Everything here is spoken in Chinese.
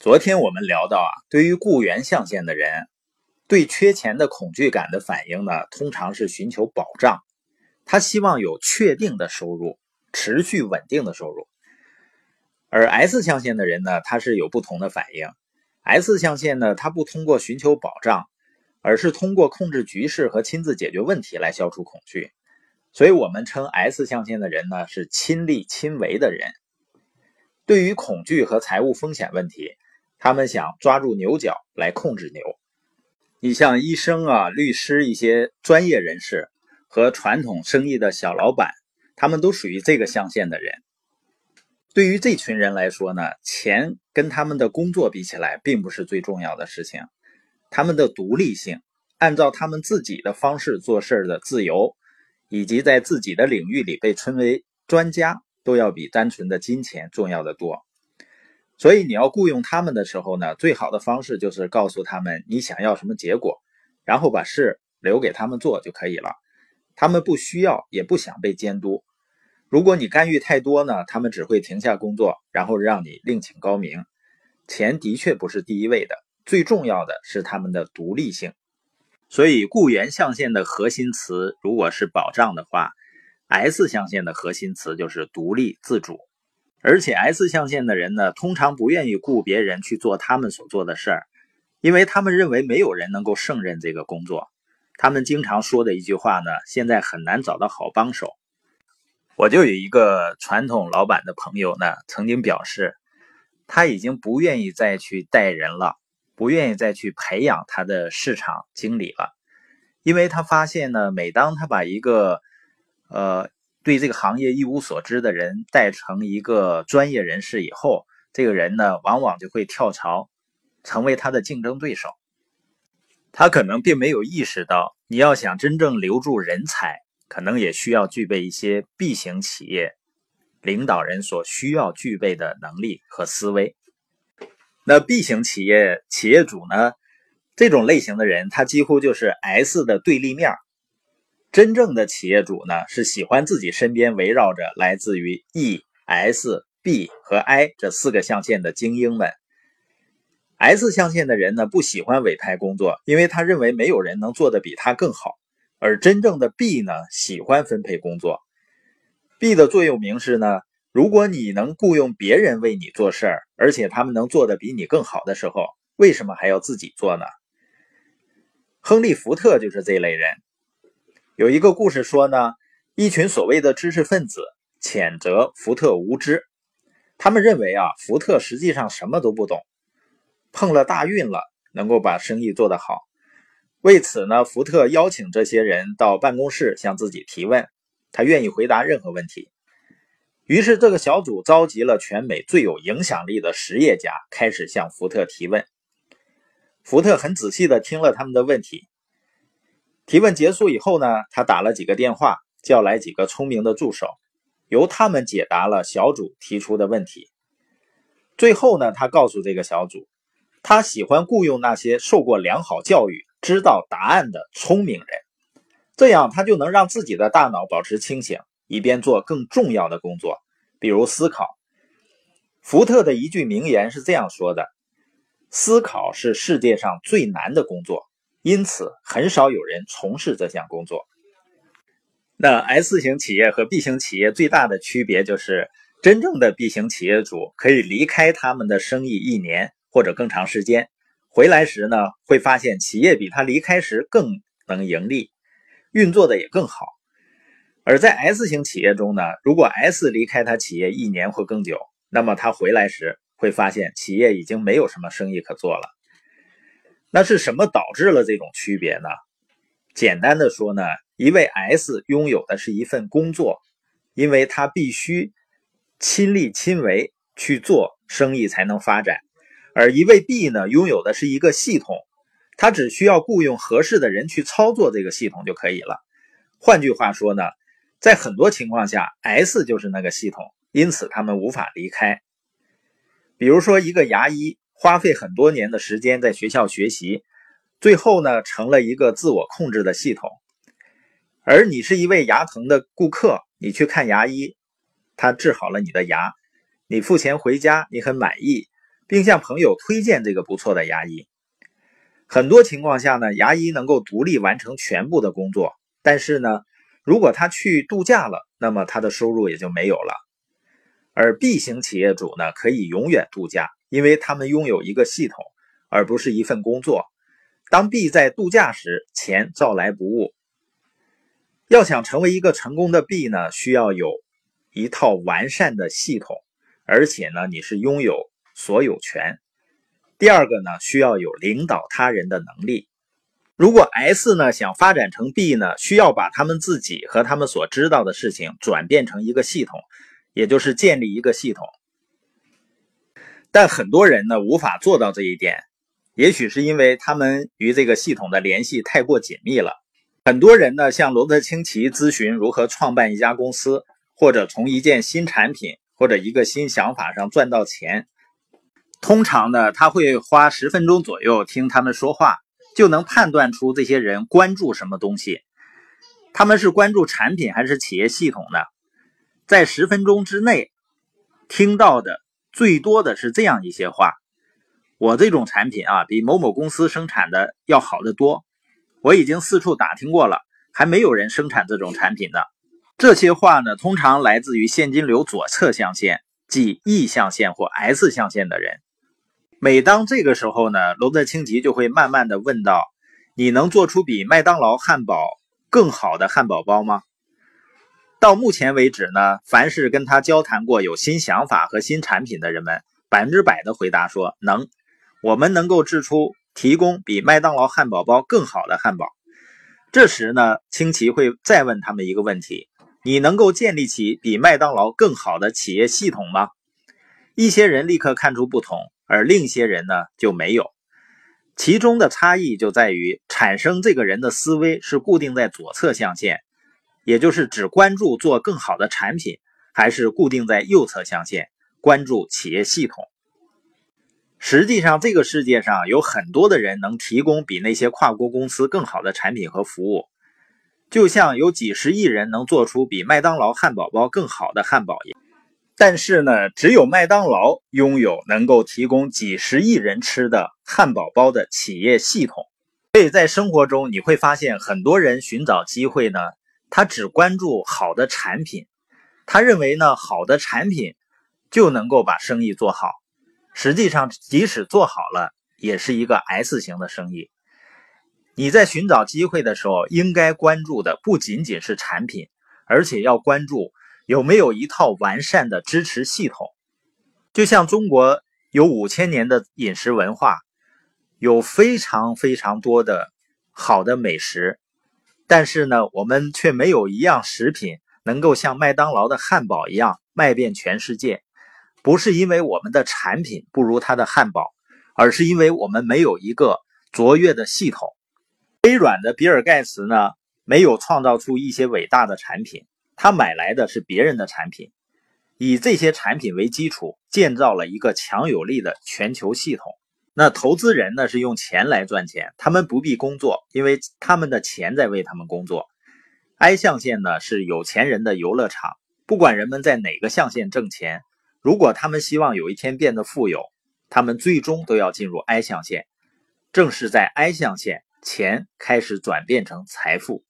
昨天我们聊到啊，对于雇员象限的人，对缺钱的恐惧感的反应呢，通常是寻求保障，他希望有确定的收入，持续稳定的收入。而 S 象限的人呢，他是有不同的反应。S 象限呢，他不通过寻求保障，而是通过控制局势和亲自解决问题来消除恐惧。所以我们称 S 象限的人呢，是亲力亲为的人。对于恐惧和财务风险问题。他们想抓住牛角来控制牛。你像医生啊、律师一些专业人士和传统生意的小老板，他们都属于这个象限的人。对于这群人来说呢，钱跟他们的工作比起来，并不是最重要的事情。他们的独立性、按照他们自己的方式做事的自由，以及在自己的领域里被称为专家，都要比单纯的金钱重要的多。所以你要雇佣他们的时候呢，最好的方式就是告诉他们你想要什么结果，然后把事留给他们做就可以了。他们不需要也不想被监督。如果你干预太多呢，他们只会停下工作，然后让你另请高明。钱的确不是第一位的，最重要的是他们的独立性。所以雇员象限的核心词如果是保障的话，S 象限的核心词就是独立自主。而且 S 象限的人呢，通常不愿意雇别人去做他们所做的事儿，因为他们认为没有人能够胜任这个工作。他们经常说的一句话呢，现在很难找到好帮手。我就有一个传统老板的朋友呢，曾经表示，他已经不愿意再去带人了，不愿意再去培养他的市场经理了，因为他发现呢，每当他把一个，呃。对这个行业一无所知的人带成一个专业人士以后，这个人呢，往往就会跳槽，成为他的竞争对手。他可能并没有意识到，你要想真正留住人才，可能也需要具备一些 B 型企业领导人所需要具备的能力和思维。那 B 型企业企业主呢，这种类型的人，他几乎就是 S 的对立面。真正的企业主呢，是喜欢自己身边围绕着来自于 E、S、B 和 I 这四个象限的精英们。S 象限的人呢，不喜欢委派工作，因为他认为没有人能做得比他更好。而真正的 B 呢，喜欢分配工作。B 的座右铭是呢，如果你能雇佣别人为你做事儿，而且他们能做得比你更好的时候，为什么还要自己做呢？亨利·福特就是这类人。有一个故事说呢，一群所谓的知识分子谴责福特无知，他们认为啊，福特实际上什么都不懂，碰了大运了，能够把生意做得好。为此呢，福特邀请这些人到办公室向自己提问，他愿意回答任何问题。于是这个小组召集了全美最有影响力的实业家，开始向福特提问。福特很仔细地听了他们的问题。提问结束以后呢，他打了几个电话，叫来几个聪明的助手，由他们解答了小组提出的问题。最后呢，他告诉这个小组，他喜欢雇佣那些受过良好教育、知道答案的聪明人，这样他就能让自己的大脑保持清醒，以便做更重要的工作，比如思考。福特的一句名言是这样说的：“思考是世界上最难的工作。”因此，很少有人从事这项工作。那 S 型企业和 B 型企业最大的区别就是，真正的 B 型企业主可以离开他们的生意一年或者更长时间，回来时呢，会发现企业比他离开时更能盈利，运作的也更好。而在 S 型企业中呢，如果 S 离开他企业一年或更久，那么他回来时会发现企业已经没有什么生意可做了。那是什么导致了这种区别呢？简单的说呢，一位 S 拥有的是一份工作，因为他必须亲力亲为去做生意才能发展；而一位 B 呢，拥有的是一个系统，他只需要雇佣合适的人去操作这个系统就可以了。换句话说呢，在很多情况下，S 就是那个系统，因此他们无法离开。比如说一个牙医。花费很多年的时间在学校学习，最后呢成了一个自我控制的系统。而你是一位牙疼的顾客，你去看牙医，他治好了你的牙，你付钱回家，你很满意，并向朋友推荐这个不错的牙医。很多情况下呢，牙医能够独立完成全部的工作，但是呢，如果他去度假了，那么他的收入也就没有了。而 B 型企业主呢，可以永远度假，因为他们拥有一个系统，而不是一份工作。当 B 在度假时，钱照来不误。要想成为一个成功的 B 呢，需要有一套完善的系统，而且呢，你是拥有所有权。第二个呢，需要有领导他人的能力。如果 S 呢想发展成 B 呢，需要把他们自己和他们所知道的事情转变成一个系统，也就是建立一个系统。但很多人呢无法做到这一点，也许是因为他们与这个系统的联系太过紧密了。很多人呢向罗德清奇咨询如何创办一家公司，或者从一件新产品或者一个新想法上赚到钱。通常呢，他会花十分钟左右听他们说话，就能判断出这些人关注什么东西。他们是关注产品还是企业系统呢？在十分钟之内听到的最多的是这样一些话：我这种产品啊，比某某公司生产的要好得多。我已经四处打听过了，还没有人生产这种产品呢。这些话呢，通常来自于现金流左侧象限，即 E 象限或 S 象限的人。每当这个时候呢，罗德清吉就会慢慢的问道：“你能做出比麦当劳汉堡更好的汉堡包吗？”到目前为止呢，凡是跟他交谈过有新想法和新产品的人们，百分之百的回答说能，我们能够制出提供比麦当劳汉堡包更好的汉堡。这时呢，清奇会再问他们一个问题：“你能够建立起比麦当劳更好的企业系统吗？”一些人立刻看出不同。而另一些人呢就没有，其中的差异就在于产生这个人的思维是固定在左侧象限，也就是只关注做更好的产品，还是固定在右侧象限，关注企业系统。实际上，这个世界上有很多的人能提供比那些跨国公司更好的产品和服务，就像有几十亿人能做出比麦当劳汉堡包更好的汉堡一样。但是呢，只有麦当劳拥有能够提供几十亿人吃的汉堡包的企业系统。所以在生活中，你会发现很多人寻找机会呢，他只关注好的产品，他认为呢，好的产品就能够把生意做好。实际上，即使做好了，也是一个 S 型的生意。你在寻找机会的时候，应该关注的不仅仅是产品，而且要关注。有没有一套完善的支持系统？就像中国有五千年的饮食文化，有非常非常多的好的美食，但是呢，我们却没有一样食品能够像麦当劳的汉堡一样卖遍全世界。不是因为我们的产品不如它的汉堡，而是因为我们没有一个卓越的系统。微软的比尔盖茨呢，没有创造出一些伟大的产品。他买来的是别人的产品，以这些产品为基础建造了一个强有力的全球系统。那投资人呢是用钱来赚钱，他们不必工作，因为他们的钱在为他们工作。I 象限呢是有钱人的游乐场，不管人们在哪个象限挣钱，如果他们希望有一天变得富有，他们最终都要进入 I 象限。正是在 I 象限，钱开始转变成财富。